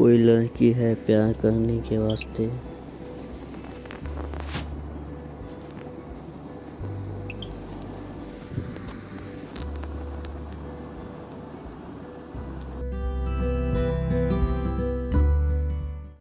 कोई लड़की है प्यार करने के वास्ते।